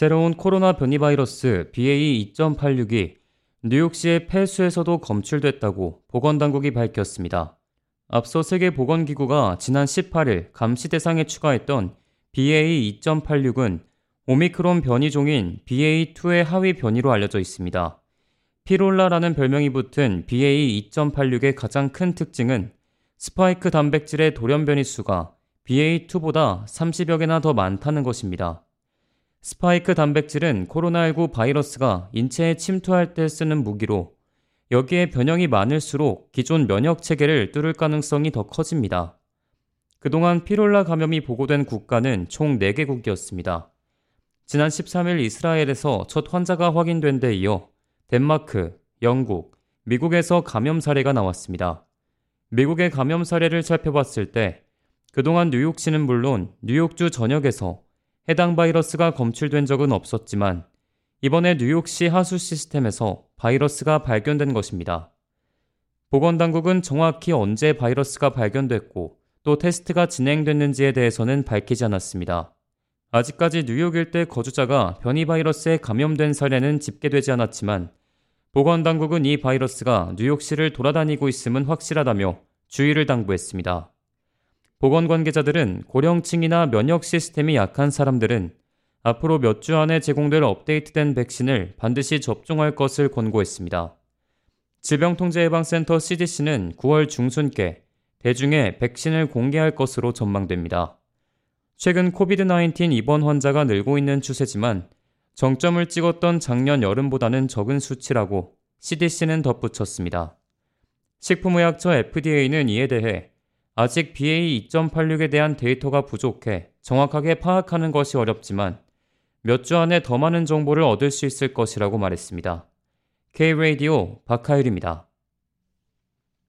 새로운 코로나 변이 바이러스 BA2.86이 뉴욕시의 폐수에서도 검출됐다고 보건당국이 밝혔습니다. 앞서 세계보건기구가 지난 18일 감시 대상에 추가했던 BA2.86은 오미크론 변이종인 BA2의 하위 변이로 알려져 있습니다. 피롤라라는 별명이 붙은 BA2.86의 가장 큰 특징은 스파이크 단백질의 돌연 변이 수가 BA2보다 30여 개나 더 많다는 것입니다. 스파이크 단백질은 코로나19 바이러스가 인체에 침투할 때 쓰는 무기로 여기에 변형이 많을수록 기존 면역 체계를 뚫을 가능성이 더 커집니다. 그동안 피롤라 감염이 보고된 국가는 총 4개국이었습니다. 지난 13일 이스라엘에서 첫 환자가 확인된 데 이어 덴마크, 영국, 미국에서 감염 사례가 나왔습니다. 미국의 감염 사례를 살펴봤을 때 그동안 뉴욕시는 물론 뉴욕주 전역에서 해당 바이러스가 검출된 적은 없었지만 이번에 뉴욕시 하수 시스템에서 바이러스가 발견된 것입니다. 보건당국은 정확히 언제 바이러스가 발견됐고 또 테스트가 진행됐는지에 대해서는 밝히지 않았습니다. 아직까지 뉴욕 일대 거주자가 변이 바이러스에 감염된 사례는 집계되지 않았지만 보건당국은 이 바이러스가 뉴욕시를 돌아다니고 있음은 확실하다며 주의를 당부했습니다. 보건 관계자들은 고령층이나 면역 시스템이 약한 사람들은 앞으로 몇 주 안에 제공될 업데이트된 백신을 반드시 접종할 것을 권고했습니다. 질병통제예방센터 CDC는 9월 중순께 대중에 백신을 공개할 것으로 전망됩니다. 최근 코비드-19 입원 환자가 늘고 있는 추세지만 정점을 찍었던 작년 여름보다는 적은 수치라고 CDC는 덧붙였습니다. 식품의약처 FDA는 이에 대해 아직 BA2.86에 대한 데이터가 부족해 정확하게 파악하는 것이 어렵지만 몇 주 안에 더 많은 정보를 얻을 수 있을 것이라고 말했습니다. K-Radio 박하율입니다.